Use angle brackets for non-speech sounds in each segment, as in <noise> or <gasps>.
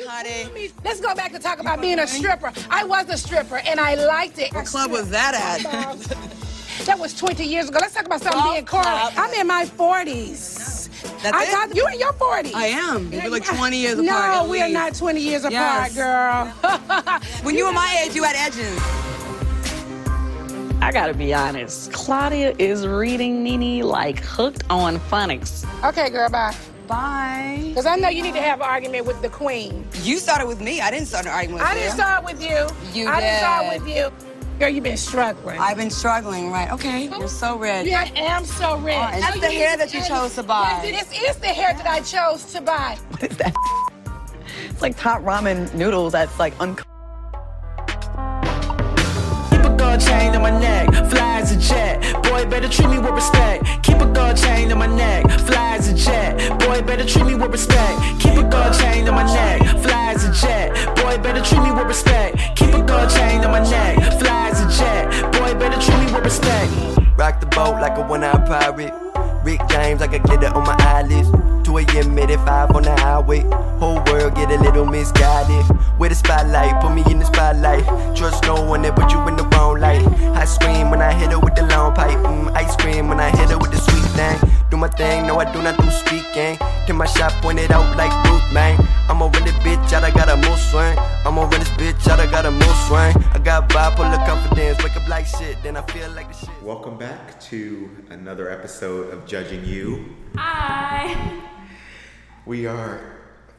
honey. Let's go back to talk about being a stripper. I was a stripper and I liked it. What club was that at? <laughs> That was 20 years ago. Let's talk about something being cool. Uh, I'm in my 40s. That's I it? thought you in your 40s. I am. We're like 20 years no, apart. at we are not 20 years Yes. apart, girl. <laughs> When you were my age, you had edges. I gotta be honest. Claudia is reading Nene like hooked on phonics. okay, girl, bye. Bye. Because I know you need to have an argument with the queen. You started with me. I didn't start an argument with I you. didn't start with you. You I didn't start with you. Girl, you've been struggling. I've been struggling, right? Okay, you're so red. Yeah, I am so rich. Oh, and that's the hair that you chose to buy. This is the hair that I chose to buy. <laughs> What is that? It's like top ramen noodles that's like un. Keep a gold chain on my neck, fly as a jet. Boy, better treat me with respect. Keep a gold chain on my neck, fly as a jet. Boy, better treat me with respect. Keep a gold chain on my neck, fly as a jet. Boy, better treat me with respect. Keep a gold chain on my neck, fly as a jet. Boy, better treat me with respect. Rock the boat like a one-eyed pirate. Rick James like a glitter on my eyelids. 2 a.m. at 5 on the highway. Whole world get a little misguided. With the spotlight, put me in the spotlight. Trust no one that put you in the wrong light. I scream when I hit her with the long pipe. Mm, ice cream when I hit her with the sweet thing. Do my thing, no I do not do speaking. Till my shot pointed out like Ruth, man. I'ma run this bitch out, I got a move swing. I'ma run this bitch out, I got a move swing. I got bipolar confidence, wake up like shit, then I feel like the shit. Welcome back to another episode of Judging You. Hi. We are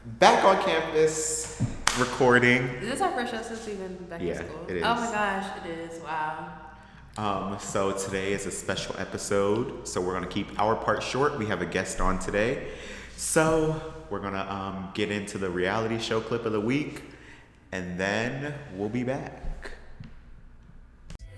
back on campus recording. Is this our first show since we've been back Yeah, in school? it is. Oh my gosh, it is. Wow. Um, so today is a special episode, so we're gonna keep our part short. We have a guest on today, so we're gonna um, get into the reality show clip of the week, and then we'll be back.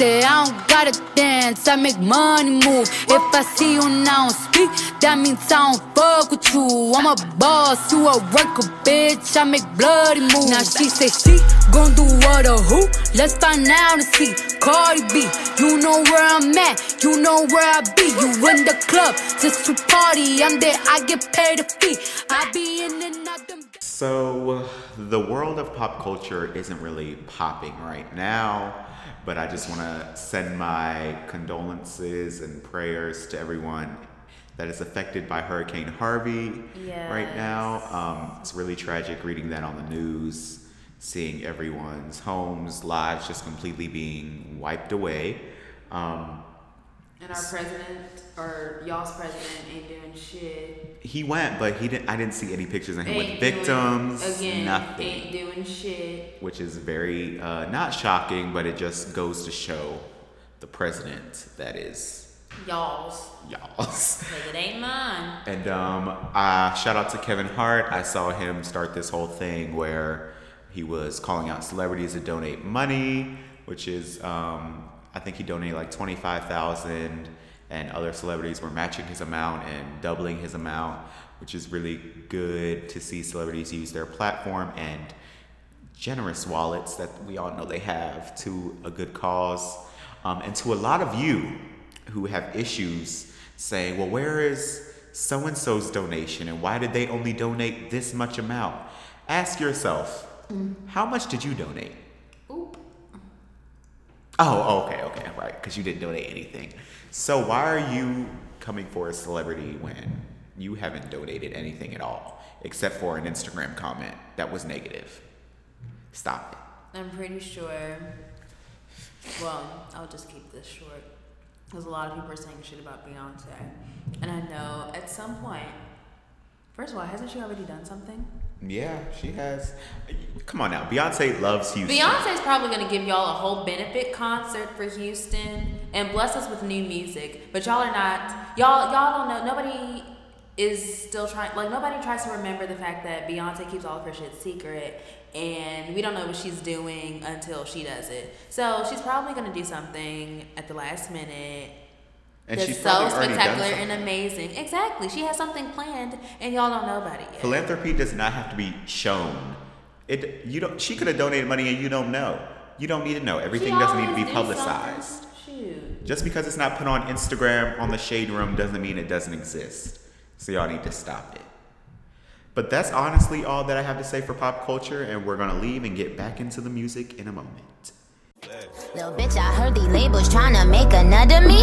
Say I don't gotta dance, I make money move. If I see you now speak, that means I don't fuck with you. I'm a boss, you a worker, bitch. I make bloody moves. Now she say she gon' do what or who? Let's find out and see. Cardi B, you know where I'm at, you know where I be. You in the club just to party. I'm there, I get paid a fee. I be in and them. So, the world of pop culture isn't really popping right now, but I just want to send my condolences and prayers to everyone that is affected by Hurricane Harvey right now. Um, it's really tragic reading that on the news, seeing everyone's homes, lives just completely being wiped away. Um, And our president, or y'all's president, ain't doing shit. he went, but he didn't. I didn't see any pictures of him with Ain't doing- victims. again, nothing. ain't doing shit. which is very uh, not shocking, but it just goes to show the president that is Y'all's. y'all's. <laughs> Cause it ain't mine. And um, uh, shout out to Kevin Hart. I saw him start this whole thing where he was calling out celebrities to donate money, which is um, I think he donated like twenty five thousand, and other celebrities were matching his amount and doubling his amount, which is really good to see celebrities use their platform and generous wallets that we all know they have to a good cause. Um, and to a lot of you who have issues saying, well, where is so and so's donation and why did they only donate this much amount? Ask yourself, how much did you donate? Oop. Oh, okay, okay, right, because you didn't donate anything. So why are you coming for a celebrity when you haven't donated anything at all, except for an Instagram comment that was negative? Stop it. I'm pretty sure. Well, I'll just keep this short. Because a lot of people are saying shit about Beyonce. And I know at some point, first of all, hasn't she already done something? Yeah, she has. Come on now, Beyonce loves Houston. Beyonce's probably gonna give y'all a whole benefit concert for Houston and bless us with new music. But y'all are not. Y'all y'all don't know. Nobody is still trying. Like nobody tries to remember the fact that Beyonce keeps all of her shit secret, and we don't know what she's doing until she does it. So she's probably gonna do something at the last minute. And that's she's so probably already done spectacular and amazing. Exactly. She has something planned, and y'all don't know about it yet. Philanthropy does not have to be shown. It you don't. She could have donated money and you don't know. You don't need to know. Everything She doesn't need to be publicized. Shoot. Just because it's not put on Instagram on the Shade Room doesn't mean it doesn't exist. So y'all need to stop it. But that's honestly all that I have to say for pop culture, and we're gonna leave and get back into the music in a moment. Little bitch, I heard these labels tryna make another me.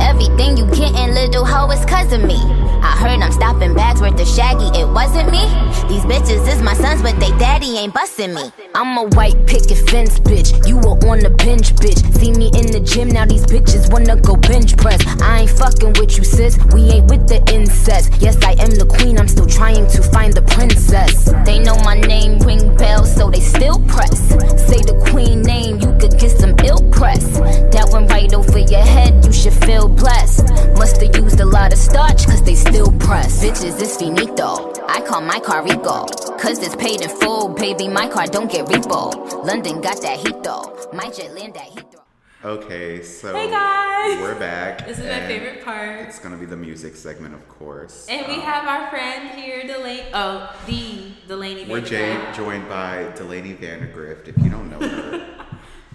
Everything you gettin', little hoe, is cause of me. I heard I'm stopping bags worth of shaggy, it wasn't me. These bitches is my sons, but they daddy ain't bustin' me. I'm a white picket fence bitch, you were on the bench bitch. See me in the gym, now these bitches wanna go bench press. I ain't fucking with you, sis, we ain't with the incest. Yes, I am the queen, I'm still trying to find the princess. They know my name, ring bells, so they still press. Say the queen name, you could get some ill press. That went right over your head, you should feel blessed. Musta used a lot of starch, cause they still press. Bitches, it's finito. I call my car Rico. Cause it's paid in full, baby. My car don't get repo. London got that heat though. My jet land that heat though. Okay, so Hey, guys. we're back. This is my favorite part. It's gonna be the music segment, of course. And we Um, have our friend here, Delaney. Oh, the Delaney. We're Jade, joined by Delaney Vandergrift. If you don't know her, <laughs>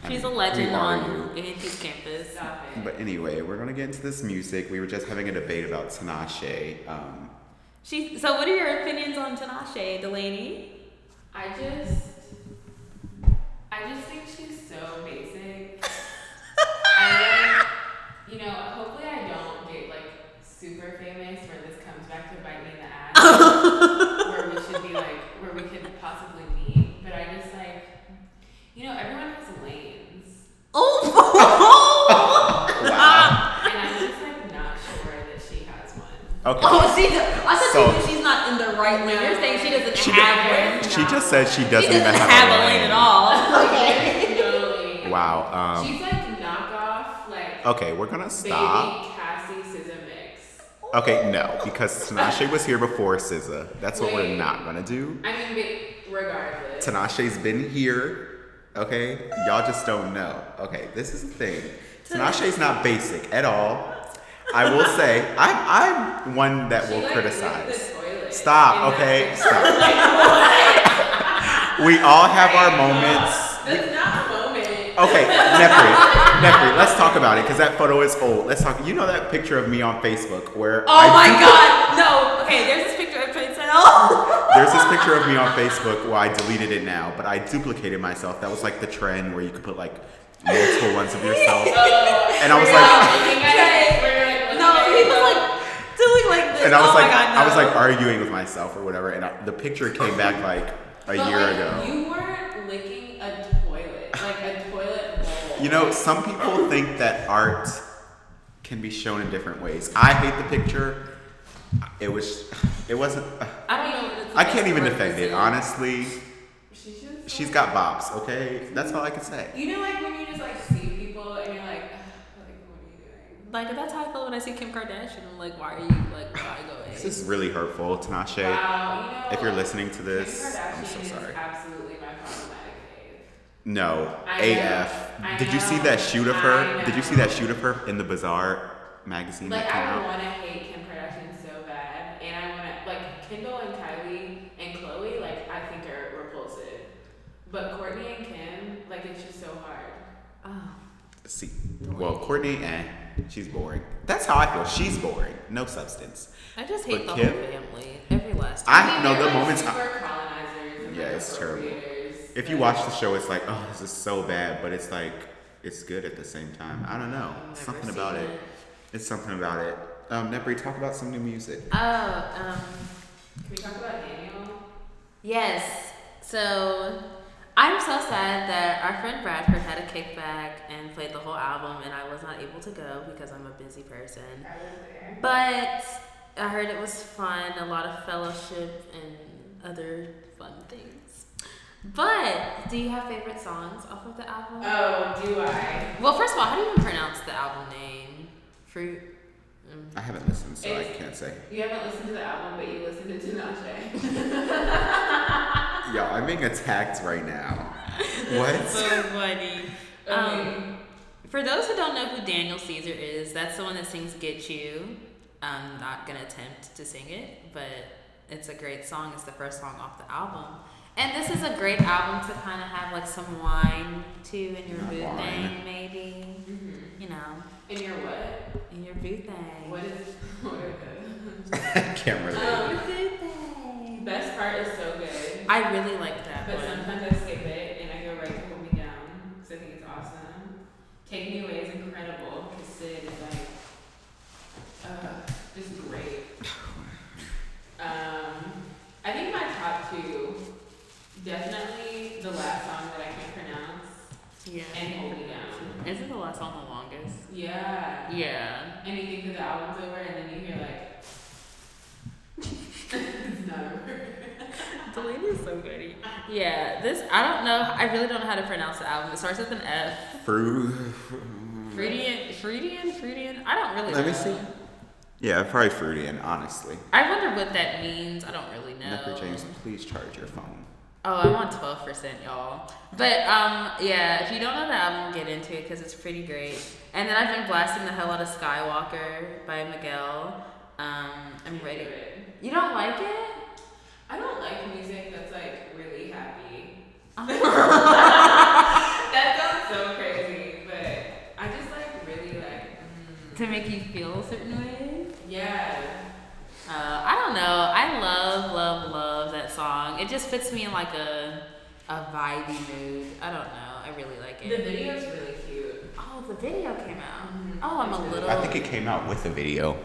She's a legend on A&T's campus. but anyway, we're gonna get into this music. We were just having a debate about Tinashe. Um, She. So, what are your opinions on Tinashe, Delaney? I just, I just think she's so basic. I, you know, hopefully I don't get like super famous where this comes back to bite me in the ass, <laughs> where we should be like, where we could possibly meet. But I just like, you know, everyone has lanes. Oh. And I'm just like not sure that she has one. Okay. I thought So- you she's not in the right lane. You're saying she doesn't she, have one. she just said she doesn't, She even doesn't have, have a a lane lane at all. <laughs> Okay. <laughs> No lane. Wow. Um, She's like knockoff, like okay, we're gonna stop. baby Cassie SZA mix. Okay, no, because Tinashe was here before SZA. That's what we're not gonna do. I mean, but regardless. Tinashe's been here. Okay, y'all just don't know. Okay, this is the thing. Tinashe's not basic at all. I will say, I'm I'm one that will like, criticize. licked the toilet Stop. Okay, stop. <laughs> we all have our moments. That's not a moment. Okay, Nepri, Nepri, let's talk about it because that photo is old. Let's talk. You know that picture of me on Facebook where Oh I my dupli- god, no. Okay, there's this picture of Prince <laughs> There's this picture of me on Facebook where I deleted it now, but I duplicated myself. That was like the trend where you could put like multiple ones of yourself. <laughs> Oh, and I was like, no, <laughs> he was like doing like this. and I was oh like, god, no. I was like arguing with myself or whatever, and I, the picture came back like a But, year like, ago. You weren't licking a toilet, like a toilet bowl. You know, some people think that art can be shown in different ways. I hate the picture. It was, it wasn't. I don't know. It's I can't even defend it, honestly. She's just. She's got bops, okay? That's all I can say. You know, like when you just like see people and you're like, "Ugh, like what are you doing? Like that's how I feel when I see Kim Kardashian. I'm like, why are you like, why go away? This is really hurtful, Tinashe. Wow, you know, if you're listening to this, Kim I'm so Kardashian is sorry. absolutely my problematic fave. No, I know, AF. I Did you see that shoot of her? Did you see that shoot of her in the Bazaar magazine Like that came I want to hate Kim Kardashian so bad, and I want to like Kendall and Kylie and Khloé. Like I think are repulsive, but Kourtney and Kim, like it's just so hard. Oh. See, well, Kourtney, eh, she's boring. That's how I feel. She's boring, no substance. I just hate But the Kim- whole family. Every last. I mean, know they're, the like, moments. super I, colonizers and yeah, it's terrible. If you watch the show, it's like, oh, this is so bad, but it's like, it's good at the same time. I don't know, I've never something about seen it. it. It's something about it. Um, Nepri, talk about some new music. Oh, um, Can we talk about Daniel? yes. So I'm so sad that our friend Bradford had a kickback and played the whole album, and I was not able to go because I'm a busy person. I was there. But I heard it was fun, a lot of fellowship and other fun things. But do you have favorite songs off of the album? Oh, do I? Well, first of all, how do you even pronounce the album name? Fruit. Mm. I haven't listened, so I can't say. You haven't listened to the album, but you listened to Tinashe. <laughs> <laughs> Yo, I'm being attacked right now. <laughs> What? so funny. Um, For those who don't know who Daniel Caesar is, that's the one that sings "Get You." I'm not gonna attempt to sing it, but it's a great song. It's the first song off the album, and this is a great album to kind of have like some wine to in your boo Wine. thing, maybe. You know, In your what? in your boo thing. What is <laughs> what are the <laughs> Can't relate. um, Best part is so good. I really like that But one. sometimes I skip it and I go right to Hold Me Down because I think it's awesome. Take Me Away is incredible because Syd is like, uh, just great. Um, I think my top two, definitely the last song that I can't pronounce Yeah. and Hold Me Down. Isn't the last song the longest? Yeah. Yeah. And you think that the album's over and then you hear like, it's not over. Delaney is so good. Yeah, this I don't know. I really don't know how to pronounce the album. It starts with an F. Fru- Fruitian, Fruitian, Fruitian. I don't really Let know. me see. Yeah, probably fruity and honestly. I wonder what that means. I don't really know. Nepper James, please charge your phone. Oh, I'm on twelve percent, y'all. But um, yeah, if you don't know the album, get into it because it's pretty great. And then I've been blasting the hell out of Skywalker by Miguel. Um, I'm ready. You don't like it? I don't like music that's like really happy. Oh. <laughs> that sounds so crazy, but I just like really like. mm, To make you feel a certain way? Yeah. Uh, I don't know. I love, love, love that song. It just fits me in like a a vibey mood. I don't know. I really like it. The video's really cute. Oh, the video came out. Oh, I'm a little. I think it came out with a video.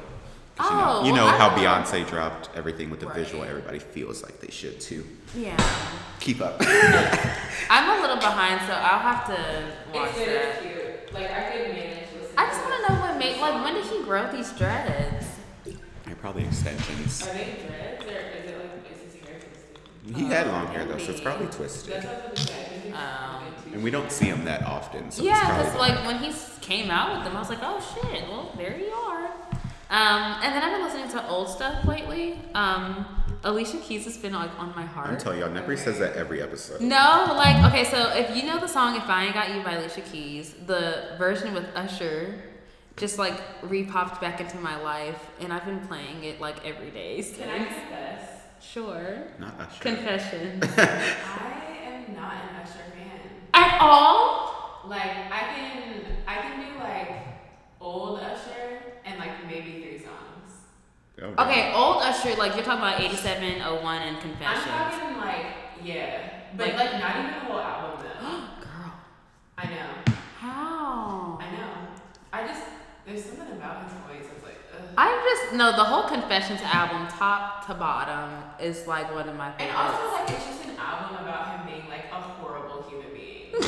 'Cause Oh, you know, you know well, how Beyonce dropped everything with the visual. Everybody feels like they should too. Yeah. Keep up. <laughs> I'm a little behind, so I'll have to watch It's good, that. it's cute. Like I could manage. I just want to know what made like when did he grow these dreads? They're probably extensions. Are they dreads or is it like is his hair twisted? He had long hair though, so it's probably twisted. what I was gonna say. I think it's Um. And we don't see him that often, so yeah, because like when he came out with them, I was like, oh shit, well there you are. Um, and then I've been listening to old stuff lately. Um, Alicia Keys has been like on my heart. I'm telling y'all, Nepri says that every episode. No, like okay, so if you know the song "If I Ain't Got You" by Alicia Keys, the version with Usher just like re-popped back into my life, and I've been playing it like every day. Since. Can I confess? Sure. Not Usher. Confession. <laughs> I am not an Usher fan. At all? Like I can I can do like old Usher and like maybe three songs. Oh, okay, old Usher, like you're talking about 87, 01, and Confessions. I'm Confessions. talking like yeah, but Like- like, not even the whole album though. <gasps> Girl. I know. How? I know. I just there's something about his voice that's like ugh. I just no the whole Confessions album, top to bottom, is like one of my And favorites. also like it's just an album about him being like a horrible human being. <laughs>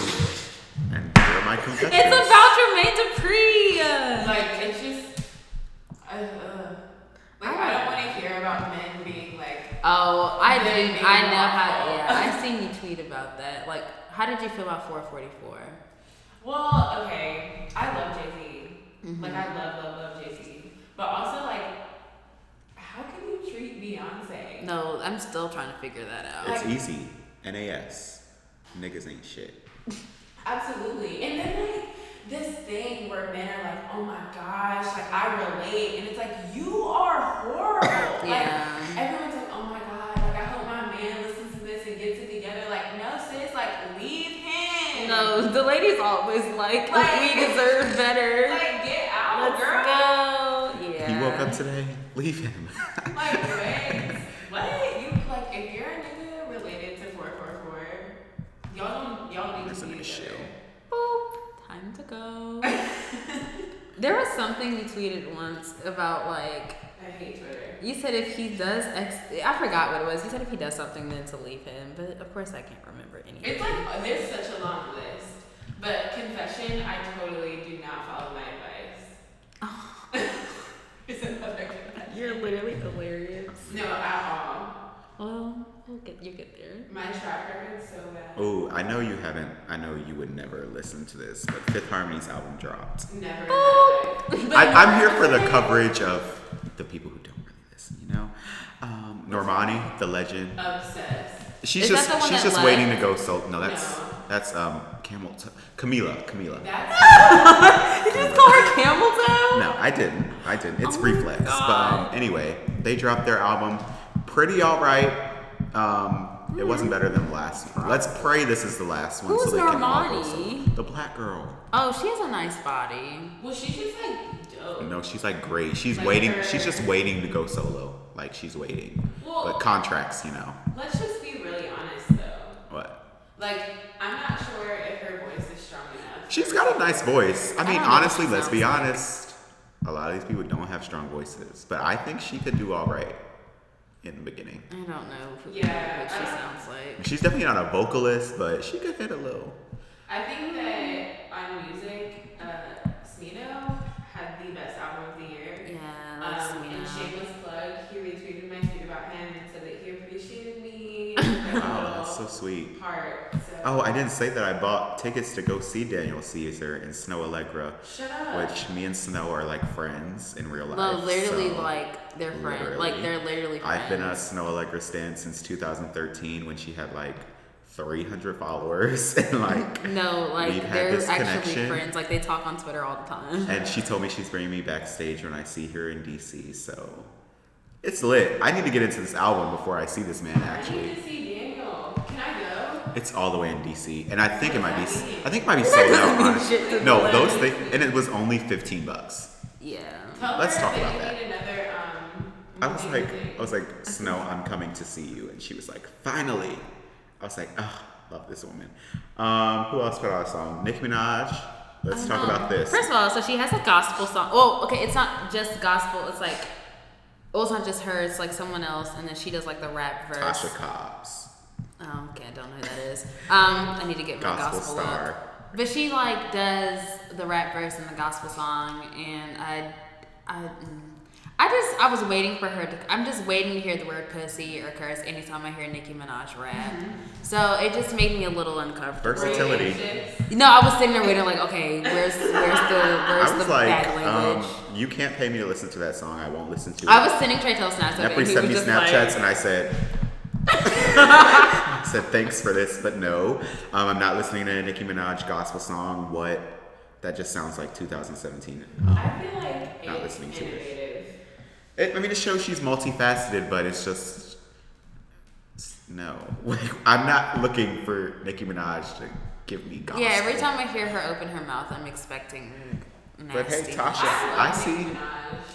And here are my confessions. it's about Jermaine Dupri. like it's just uh, like I don't want to hear about men being like Oh, I Then do. I know how. Yeah, I <laughs> seen you tweet about that. Like, how did you feel about 444? Well, okay, I love Jay Z. Mhm. Like I love, love, love Jay Z. But also like, how can you treat Beyonce? No, I'm still trying to figure that out. It's easy. NAS. Niggas ain't shit. <laughs> Absolutely. And then like this thing where men are like, oh my gosh, like I relate, and it's like you are horrible. <coughs> Yeah. Like everyone's like, oh my god, like I hope my man listens to this and gets it together. Like no sis, like leave him. No, the lady's always like, Like- we deserve <laughs> better. Like get out, Let's girl. go. Yeah. He woke up today. Leave him. <laughs> Like wait, what? You like if you're a nigga related to four four four, y'all don't y'all need That's to a be nigga shit. together. Boop. Time to go. there was something you tweeted once about like. I hate Twitter. You said if he does ex- I forgot what it was. You said if he does something, then to leave him. But of course, I can't remember anything. It's like there's such a long list. But confession, I totally do not follow my advice. <laughs> <laughs> It's another confession. You're literally hilarious. No, at all. Well, we'll get you get there. My track record's so bad. Oh, I know you haven't. I know you would never listen to this, but Fifth Harmony's album dropped. Never in my life. But I, I'm here for the coverage of the people who don't really listen. You know, um, Normani, the legend. Obsessed. She's Is that just the one she's that just left? waiting to go. So no, that's No. that's um camel toe. Camila. <laughs> Camila. Did you just call her camel toe? No, I didn't. I didn't. It's Oh reflex. But um, anyway, they dropped their album. Pretty all right. Um, it wasn't better than the last one. Let's pray this is the last one Who's so they can all go Normani? solo. The black girl. Oh, she has a nice body. Well, she's just like dope. No, she's like great. She's Like waiting. her- She's just waiting to go solo. Like she's waiting. Well- but contracts, you know. Let's just be really honest though. What? Like, I'm not sure if her voice is strong enough. She's got a nice voice. I I mean, don't know what honestly, let's be sounds like. honest. A lot of these people don't have strong voices, but I think she could do all right in the beginning. I don't know who, Yeah, what she don't- sounds like. She's definitely not a vocalist, but she could hit a little. I think that on music, uh, Smino had the best album of the year. Yeah, I like Um, and Smino. shameless plug, he retweeted my tweet about him and said that he appreciated me. Wow, <laughs> that's so sweet. Part. Oh, I didn't say that I bought tickets to go see Daniel Caesar in Snoh Aalegra, Shut up. which me and Snoh are like friends in real life. No, literally, so- like they're friends. Like they're literally friends. I've been a Snoh Aalegra stan since 2013 when she had like 300 followers <laughs> and like No, like they're actually connection. friends. Like they talk on Twitter all the time. And she told me she's bringing me backstage when I see her in DC. So it's lit. I need to get into this album before I see this man. I need Actually, to see Daniel. Can? It's all the way in DC, and I think it might be. I think it might be sold out. honestly. shit No, those things, and it was only 15 bucks. yeah. Tell Let's her talk that about you that. Need another, um, I was like, music. I was like, Snoh, I'm coming to see you, and she was like, finally. I was like, oh, love this woman. Um, who else put out a song? Nicki Minaj. Let's talk about this. First of all, so she has a gospel song. Well, okay, it's not just gospel. It's like, well, it's not just her. It's like someone else, and then she does like the rap verse. Tasha Cobbs. Oh, okay, I don't know who that is. Um, I need to get my Gospel gospel, star. up. But she like does the rap verse in the gospel song, and I, I, mm, I just I was waiting for her to. I'm just waiting to hear the word pussy or curse anytime I hear Nicki Minaj rap. So it just made me a little uncomfortable. Versatility. No, I was sitting there waiting like, okay, where's where's the where's I was the like, bad language? um, you can't pay me to listen to that song. I won't listen to it. I was sending Trey Tail snaps. over, Jeffrey sent was me just like- Snapchats, and I said, I <laughs> said thanks for this, but no, um, I'm not listening to a Nicki Minaj gospel song. What? That just sounds like 2017. I feel like Not it's listening to it. innovative. It, I mean, it shows she's multifaceted, but it's just no. <laughs> Like, I'm not looking for Nicki Minaj to give me gospel. Yeah, every time I hear her open her mouth, I'm expecting nasty. But hey, Tasha, I see.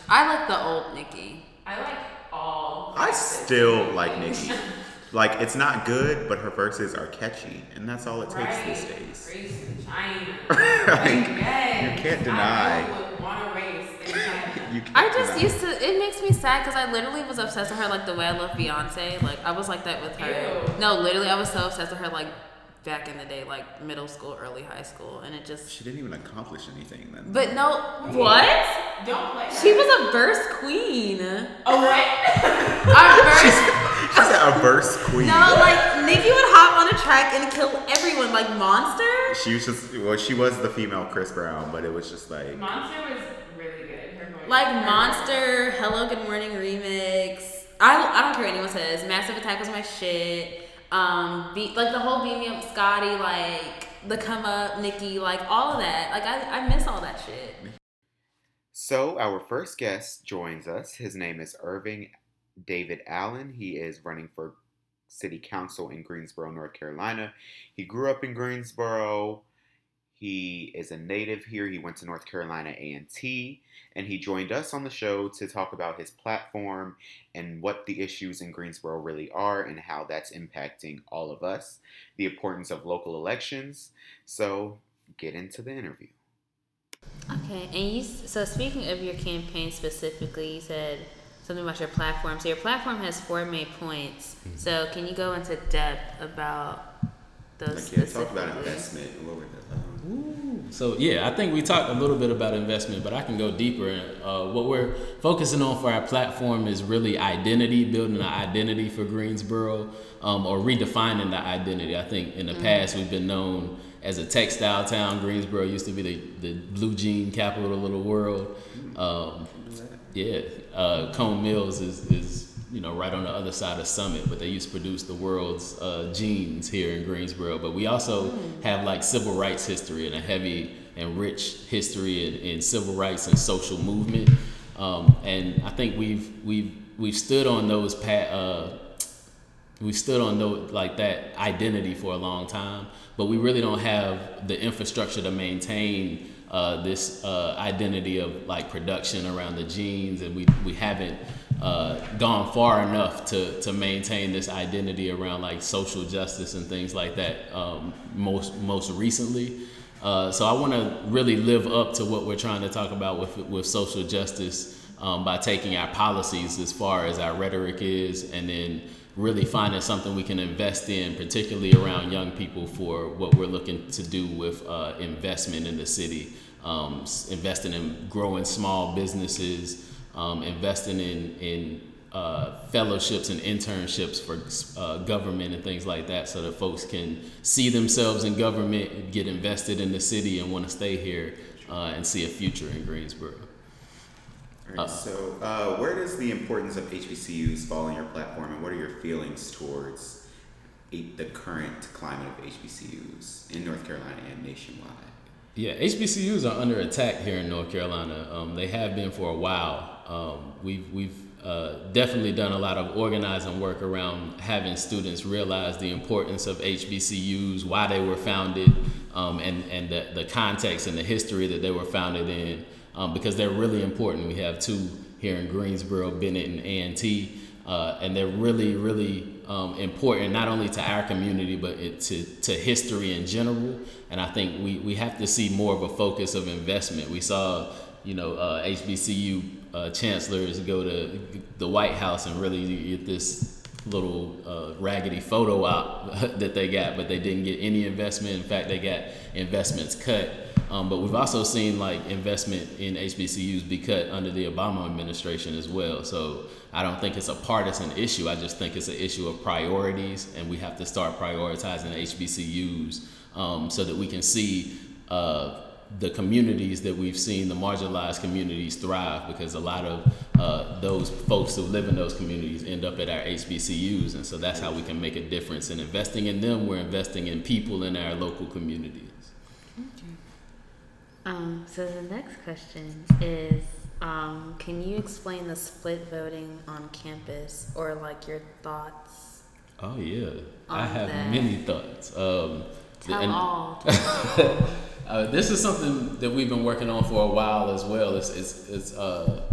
I like the old Nicki. I like all. I still like Nicki. <laughs> Like, it's not good, but her verses are catchy, and that's all it takes these days. Race in China. <laughs> Like, yes. you can't deny. I would want to race in China. You can't I just deny. used to. It makes me sad because I literally was obsessed with her like the way I love Beyonce. Like I was like that with her. Ew. No, literally, I was so obsessed with her like back in the day, like middle school, early high school, and it just. She didn't even accomplish anything then. But no, what? Don't play. She was a verse queen. Oh right. <laughs> A verse. She's a verse queen. No, like Nicki would hop on a track and kill everyone, like Monster. She was just well, she was the female Chris Brown, but it was just like Monster was really good. Her voice. Like Monster, Hello Good Morning remix. I, I don't care what anyone says. Massive Attack was my shit. Um, beat like the whole beam me up Scotty, like the come up Nicki, like all of that. Like I, I miss all that shit. So, our first guest joins us. His name is Irving David Allen. He is running for city council in Greensboro, North Carolina. He grew up in Greensboro. He is a native here. He went to North Carolina A&T and he joined us on the show to talk about his platform and what the issues in Greensboro really are and how that's impacting all of us, the importance of local elections. So, get into the interview. Okay, and you. So speaking of your campaign specifically, you said something about your platform. So your platform has four main points. So can you go into depth about those? Like, yeah, talk about specifically? investment. What were the, So yeah, I think we talked a little bit about investment, but I can go deeper. Uh, what we're focusing on for our platform is really identity, building an identity for Greensboro, um, or redefining the identity. I think in the past we've been known as a textile town. Greensboro used to be the, the blue jean capital of the world. Um, yeah, uh, Cone Mills is, is you know right on the other side of Summit, but they used to produce the world's uh, jeans here in Greensboro. But we also have like civil rights history and a heavy and rich history in, in civil rights and social movement. Um, and I think we've we've we've stood on those pa- uh, we stood on those, like that identity for a long time, but we really don't have the infrastructure to maintain uh, this uh, identity of like production around the jeans, and we we haven't uh, gone far enough to to maintain this identity around like social justice and things like that. Um, most most recently, uh, so I want to really live up to what we're trying to talk about with with social justice um, by taking our policies as far as our rhetoric is, and then really finding something we can invest in, particularly around young people for what we're looking to do with uh, investment in the city, um, investing in growing small businesses, um, investing in in uh, fellowships and internships for uh, government and things like that, so that folks can see themselves in government, get invested in the city, and want to stay here uh, and see a future in Greensboro. All right, so, uh, where does the importance of HBCUs fall in your platform, and what are your feelings towards the current climate of HBCUs in North Carolina and nationwide? Yeah, HBCUs are under attack here in North Carolina. Um, they have been for a while. Um, we've we've uh, definitely done a lot of organizing work around having students realize the importance of HBCUs, why they were founded, um, and and the, the context and the history that they were founded in um, because they're really important. We have two here in Greensboro, Bennett and A&T, uh, and they're really, really um, important not only to our community but it, to, to history in general. And I think we, we have to see more of a focus of investment. We saw, you know, uh, HBCU uh, chancellors go to the White House and really get this little uh, raggedy photo op <laughs> that they got, but they didn't get any investment. In fact, they got investments cut. Um, but we've also seen like investment in HBCUs be cut under the Obama administration as well. So I don't think it's a partisan issue. I just think it's an issue of priorities, and we have to start prioritizing HBCUs um, so that we can see uh, the communities that we've seen, the marginalized communities thrive because a lot of uh, those folks who live in those communities end up at our HBCUs. And so that's how we can make a difference. In investing in them, we're investing in people in our local communities. Um, so the next question is, um, can you explain the split voting on campus or like your thoughts? Oh yeah, I have that. many thoughts. Um, Tell and- <laughs> all. uh, this is something that we've been working on for a while as well. It's it's, it's uh,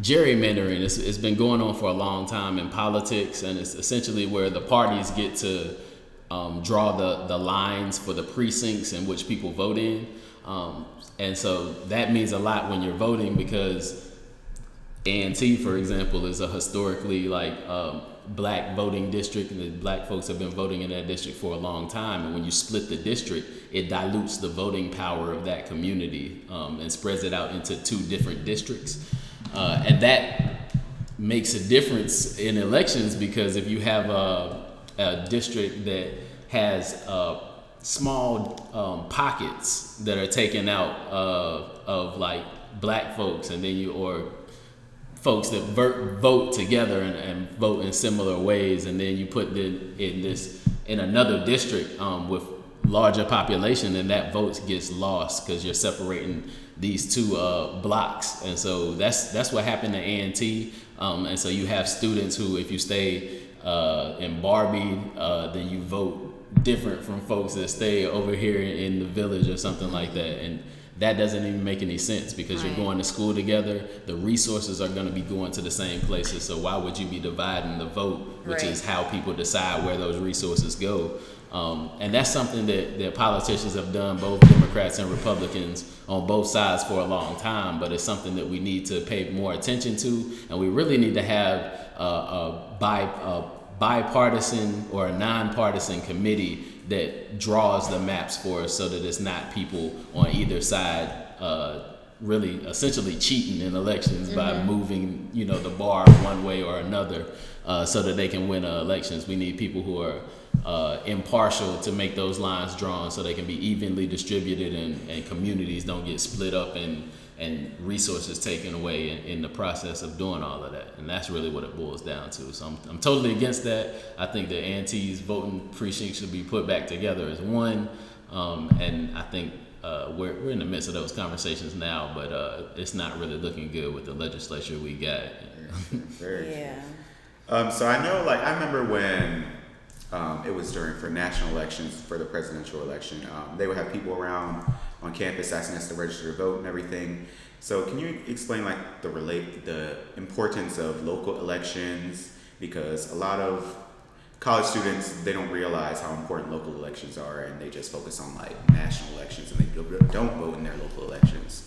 gerrymandering. It's, it's been going on for a long time in politics, and it's essentially where the parties get to um, draw the, the lines for the precincts in which people vote in. Um, and so that means a lot when you're voting because A&T, for example, is a historically like um, black voting district, and the black folks have been voting in that district for a long time. And when you split the district, it dilutes the voting power of that community um, and spreads it out into two different districts. Uh, and that makes a difference in elections because if you have a, a district that has uh, small um, pockets that are taken out uh, of like black folks and then you or folks that ver- vote together and, and vote in similar ways and then you put them in this in another district um, with larger population and that vote gets lost because you're separating these two uh, blocks. And so that's that's what happened to A&T um, and so you have students who if you stay uh, in Barbee uh, then you vote different from folks that stay over here in the village or something like that. And that doesn't even make any sense because you're going to school together the resources are going to be going to the same places. So why would you be dividing the vote which Right. is how people decide where those resources go? Um, and that's something that, that politicians have done both democrats and republicans on both sides for a long time but it's something that we need to pay more attention to. And we really need to have uh, a, bi, a bipartisan or a nonpartisan committee that draws the maps for us so that it's not people on either side uh, really essentially cheating in elections by Mhm. moving you know the bar one way or another uh, so that they can win uh, elections we need people who are uh, impartial to make those lines drawn so they can be evenly distributed and, and communities don't get split up and and resources taken away in, in, the process of doing all of that. And that's really what it boils down to. So I'm, I'm totally against that. I think the A&T's voting precinct should be put back together as one. Um, and I think uh, we're, we're in the midst of those conversations now, but uh, it's not really looking good with the legislature we got. Yeah. Um, so I know, like, I remember when um, it was during for national elections for the presidential election. Um, they would have people around on campus asking us to register to vote and everything. So can you explain like the relate the importance of local elections because a lot of college students they don't realize how important local elections are and they just focus on like national elections and they don't vote in their local elections.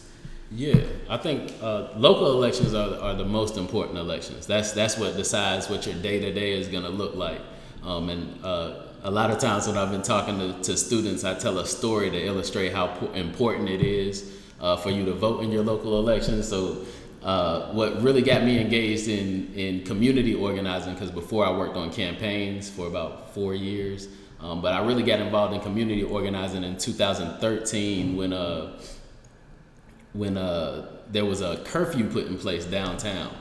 Yeah, I think uh, local elections are, are the most important elections. That's that's what decides what your day to day is going to look like. Um, and uh, a lot of times when I've been talking to, to, students, I tell a story to illustrate how important it is uh, for you to vote in your local elections. So, uh, what really got me engaged in, in community organizing, because before I worked on campaigns for about four years, um, but I really got involved in community organizing in 2013 when uh, when uh, there was a curfew put in place downtown.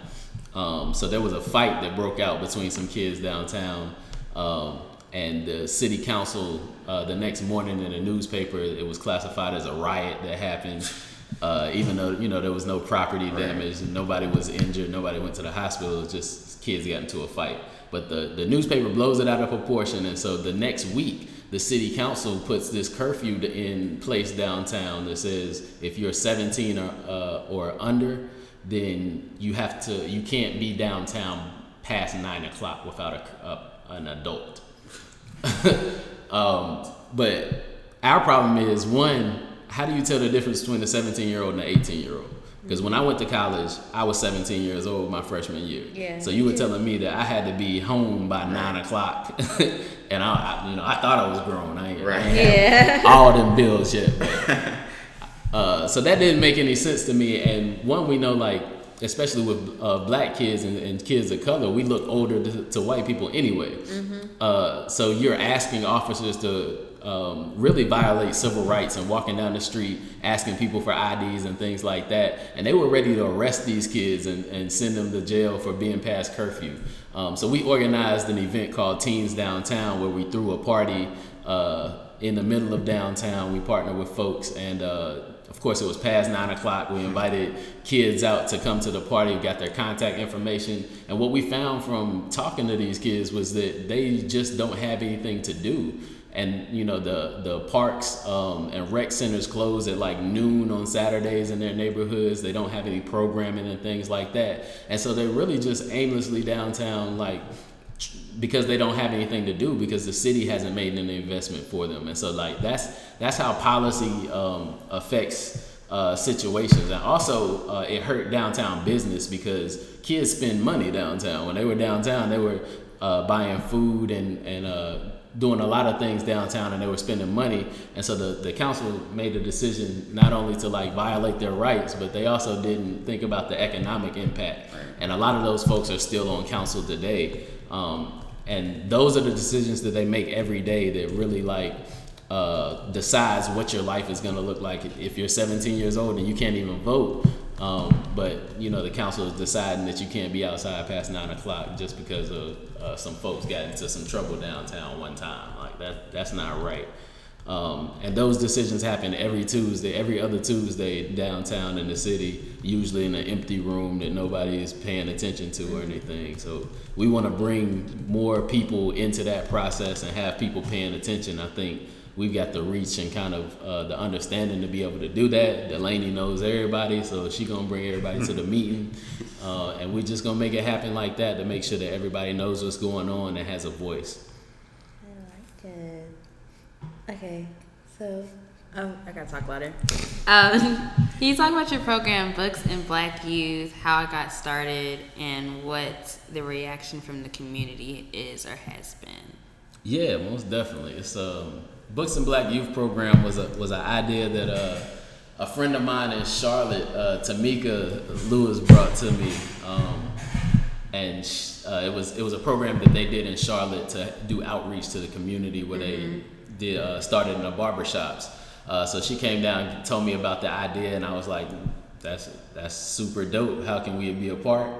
Um, so there was a fight that broke out between some kids downtown. Um, and the city council uh, the next morning in the newspaper it was classified as a riot that happened. Uh, even though you know there was no property damage nobody was injured nobody went to the hospital it was just kids got into a fight. But the, the newspaper blows it out of proportion and so the next week the city council puts this curfew in place downtown that says if you're 17 or, uh, or under then you have to you can't be downtown past 9 o'clock without a, a an adult. <laughs> um, but our problem is one, how do you tell the difference between a 17 year old and an 18 year old? Because when I went to college, I was 17 years old my freshman year. Yeah. So you were telling me that I had to be home by nine o'clock, <laughs> and I, I, you know, I thought I was grown. I ain't, right. I ain't yeah. all them bills yet. <laughs> uh, so that didn't make any sense to me. And one, we know like especially with uh, black kids and, and, kids of color, we look older to, to white people anyway. Mm-hmm. Uh, so you're asking officers to um, really violate civil rights and walking down the street asking people for IDs and things like that. And they were ready to arrest these kids and, and send them to jail for being past curfew. Um, so we organized an event called Teens Downtown where we threw a party uh, in the middle of downtown. We partnered with folks and uh, of course, it was past nine o'clock. We invited kids out to come to the party, got their contact information. And what we found from talking to these kids was that they just don't have anything to do. And you know the the parks um, and rec centers close at like noon on Saturdays in their neighborhoods. They don't have any programming and things like that. And so they're really just aimlessly downtown, like because they don't have anything to do because the city hasn't made an investment for them. And so like that's that's how policy um, affects uh, situations. And also uh, it hurt downtown business because kids spend money downtown. When they were downtown they were uh, buying food and and uh, doing a lot of things downtown and they were spending money. And so the, the council made a decision not only to like violate their rights but they also didn't think about the economic impact. And a lot of those folks are still on council today um, and those are the decisions that they make every day that really like uh, decides what your life is going to look like if you're 17 years old and you can't even vote. Um, but you know the council is deciding that you can't be outside past nine o'clock just because of uh, some folks got into some trouble downtown one time. Like that that's not right um, and those decisions happen every Tuesday, every other Tuesday downtown in the city, usually in an empty room that nobody is paying attention to or anything. So we want to bring more people into that process and have people paying attention. I think we've got the reach and kind of uh, the understanding to be able to do that. Delaney knows everybody, so she gonna bring everybody to the <laughs> meeting, uh, and we're just gonna make it happen like that to make sure that everybody knows what's going on and has a voice. I like it. Okay, so um, I gotta talk louder. Um, <laughs> can you talk about your program, Books in Black Youth, how it got started, and what the reaction from the community is or has been? Yeah, most definitely. It's um, Books in Black Youth program was a was an idea that uh, a friend of mine in Charlotte, uh, Tamika Lewis, brought to me, um, and uh, it was it was a program that they did in Charlotte to do outreach to the community where mm-hmm. they did uh, started in the barbershops. Uh, so she came down, and told me about the idea, and I was like, that's that's super dope. How can we be a part?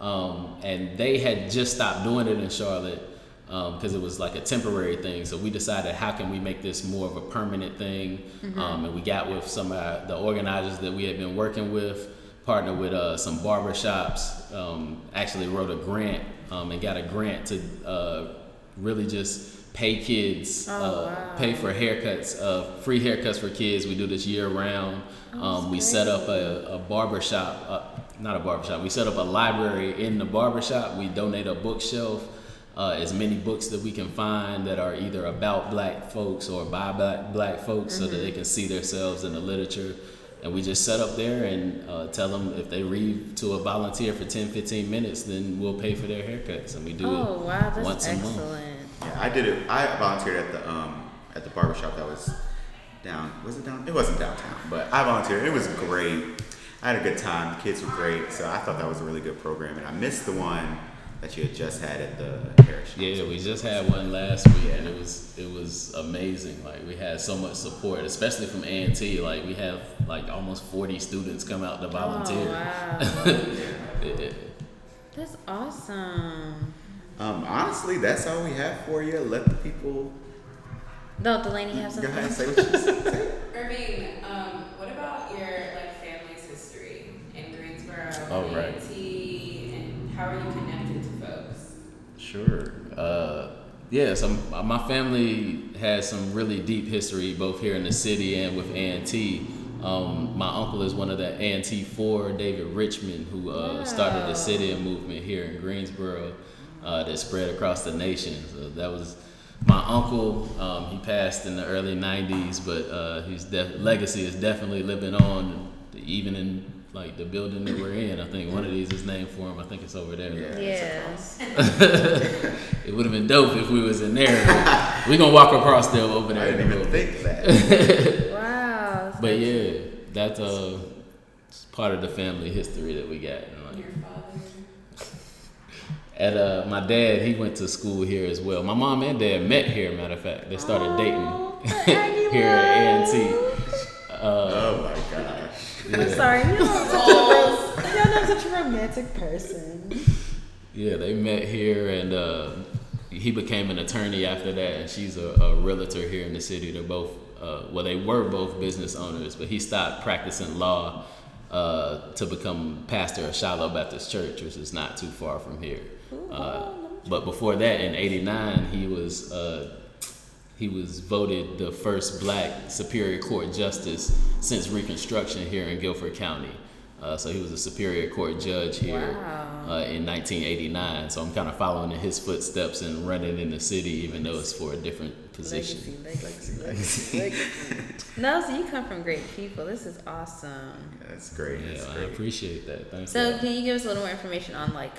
Um, and they had just stopped doing it in Charlotte because it was like a temporary thing. So we decided, how can we make this more of a permanent thing? Mhm. Um, and we got with some of our- the organizers that we had been working with, partnered with uh, some barber shops. Um, actually wrote a grant um, and got a grant to uh, really just pay kids, Oh, uh, wow. pay for haircuts, uh, free haircuts for kids. We do this year round. Oh, Um, we set up a, a barber shop, uh, not a barber shop. We set up a library in the barber shop. We donate a bookshelf, uh, as many books that we can find that are either about black folks or by black, black folks so that Mhm. they can see themselves in the literature. And we just set up there and uh, tell them if they read to a volunteer for 10, 15 minutes, then we'll pay for their haircuts. And we do Oh, it wow, once a month. Excellent. Yeah, I did it. I volunteered at the um at the barbershop that was down. Was it down? It wasn't downtown, but I volunteered. It was great. I had a good time. The kids were great, so I thought that was a really good program. And I missed the one that you had just had at the Harris. Yeah, we just had one last week, and it was it was amazing. Like we had so much support, especially from A and T. Like we have like almost forty students come out to volunteer. wow. <laughs> Yeah. That's awesome. Um, honestly, that's all we have for you. Let the people. No, Delaney have Go something. ahead, say what you <laughs> say. Irving, um, what about your like family's history in Greensboro? Oh, and right. A&T, and how are you connected to folks? Sure. Uh, yeah, so my family has some really deep history both here in the city and with A&T. Um, my uncle is one of the A&T four, David Richmond, who uh, started the sit-in movement here in Greensboro uh, that spread across the nation. So that was my uncle. Um, he passed in the early '90s, but uh, his def- legacy is definitely living on, even in like the building that we're in. I think one of these is named for him. I think it's over there. Yes. <laughs> <laughs> it would have been dope if we was in there. we gonna walk across there over there. I didn't in a even little think bit. <laughs> Wow. but yeah, that's uh part of the family history that we got. and, like, Your father? At uh, my dad, he went to school here as well. My mom and dad met here. Matter of fact, they started dating <laughs> here at A&T. Uh, oh my gosh! I'm sorry, you know I'm such a you know I'm such a romantic person. Yeah, they met here, and uh, he became an attorney after that, and she's a, a realtor here in the city. They're both, uh, well, they were both business owners, but he stopped practicing law uh, to become pastor of Shiloh Baptist Church, which is not too far from here. Uh, but before that, in '89, he was uh, he was voted the first black Superior Court justice since Reconstruction here in Guilford County. Uh, so he was a Superior Court judge here uh, in 1989. So I'm kind of following in his footsteps and running in the city, even though it's for a different position. Legacy, legacy, <laughs> legacy. no, so you come from great people. This is awesome. That's great. Yeah, I appreciate that. Thank So can you give us a little more information on like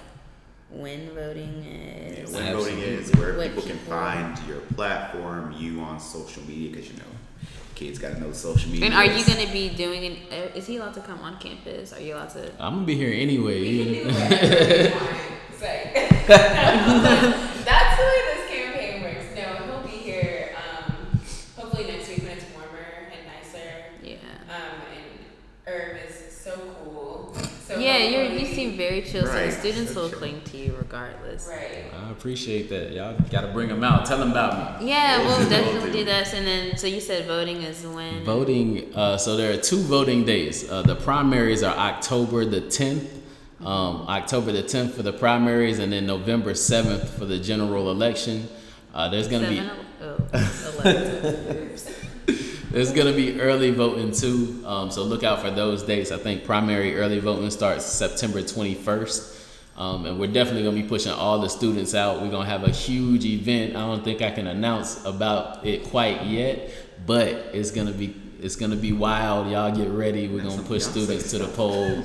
when voting is? When voting is where What people can find your platform, you on social media, because you know, kids got to know social media. And are you going to be doing an, uh, is he allowed to come on campus? Are you allowed to? I'm gonna be here anyway. <laughs> even- <laughs> That's the way this campaign works. No, he'll be here. Um, hopefully next week when it's warmer and nicer. Yeah. Um, and Irv is so cool. So yeah, you're, you hopefully- seem very chill, so the Right. students will cling to you regardless. Right. I appreciate that. Y'all gotta bring them out. Tell them about me. Yeah, <laughs> we'll definitely do that. And then, so you said voting is when? Voting. Uh, so there are two voting days. Uh, the primaries are October the 10th. Um, October the 10th for the primaries, and then November 7th for the general election. Uh, there's gonna be Seven, oh, <laughs> 11. Oops. There's gonna be early voting too, um, so look out for those dates. I think primary early voting starts September 21st, um, and we're definitely gonna be pushing all the students out. We're gonna have a huge event. I don't think I can announce about it quite yet, but it's gonna be it's gonna be wild. Y'all get ready. We're gonna push students to the poll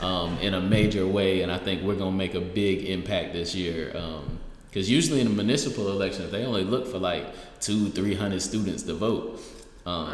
um, in a major way, and I think we're gonna make a big impact this year. Because usually in the municipal elections, they only look for like two, three hundred students to vote. Um,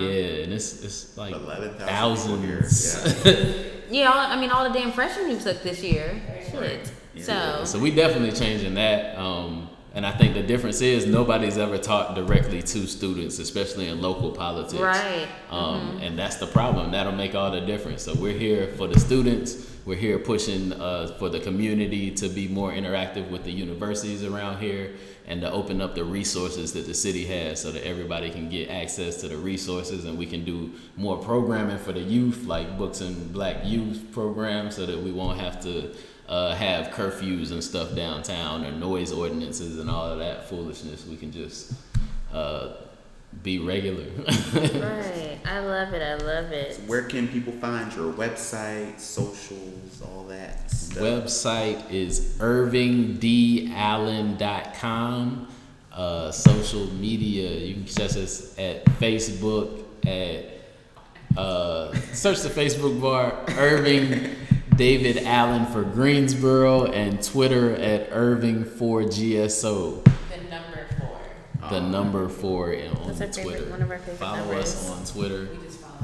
Yeah, and it's it's like 11,000 thousands. <laughs> Yeah, all, I mean, all the damn freshmen who took this year. Shit. So, so we definitely changing that. Um, And I think the difference is nobody's ever talked directly to students, especially in local politics. Right. Um, And that's the problem. That'll make all the difference. So we're here for the students. We're here pushing uh, for the community to be more interactive with the universities around here and to open up the resources that the city has so that everybody can get access to the resources and we can do more programming for the youth, like books and black youth programs, so that we won't have to uh, have curfews and stuff downtown or noise ordinances and all of that foolishness. We can just uh, be regular. right. I love it. I love it. Where can people find your website, socials, all that stuff? Website is irvingdallen.com. Uh, social media, you can catch us at Facebook at uh, search the Facebook bar <laughs> Irving David Allen for Greensboro and Twitter at Irving4GSO. The number four. The oh, number four in- on That's our favorite- Twitter. one of our favorite Follow numbers. us on Twitter. We just follow.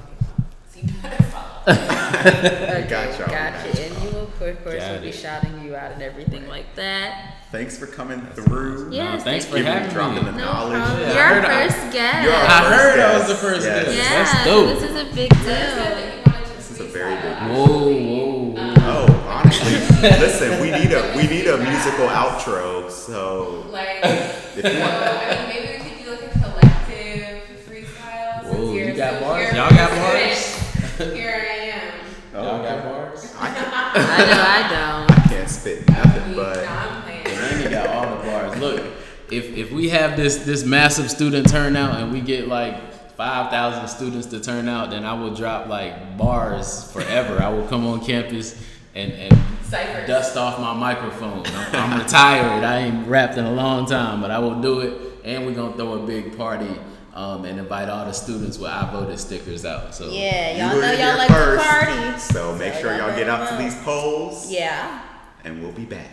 So you better follow. <laughs> Okay, Gotcha. Gotcha. And you will, of course, Got will be shouting you out and everything like that. Thanks for coming through. Yes, thanks thank for you. having me. dropping the No knowledge. problem. Yeah, You're heard our I- first guest. You're our I first heard I was the first Yes. guest. yeah, That's dope. This is a big deal. This is a very big Whoa, whoa, whoa. Oh, honestly, listen, we need a we need a musical outro. So Like, if you so, I mean, maybe we could do like a collective freestyle. Whoa, you're you got so- bars? you're Y'all got bars? Here I am. <laughs> Y'all got bars? I, can, I know I don't. I can't spit nothing, but I'm playing. Randy got all the bars. Look, if if we have this this massive student turnout and we get like five thousand students to turn out, then I will drop like bars forever. I will come on campus and and Ciphers. dust off my microphone. I'm, I'm retired. I ain't rapped in a long time, but I will do it. And we're gonna throw a big party. Um, and invite all the students with I voted stickers out. So Yeah, you y'all heard know y'all like to first. party. So make So sure y'all y'all get them out to these polls, Yeah. and we'll be back.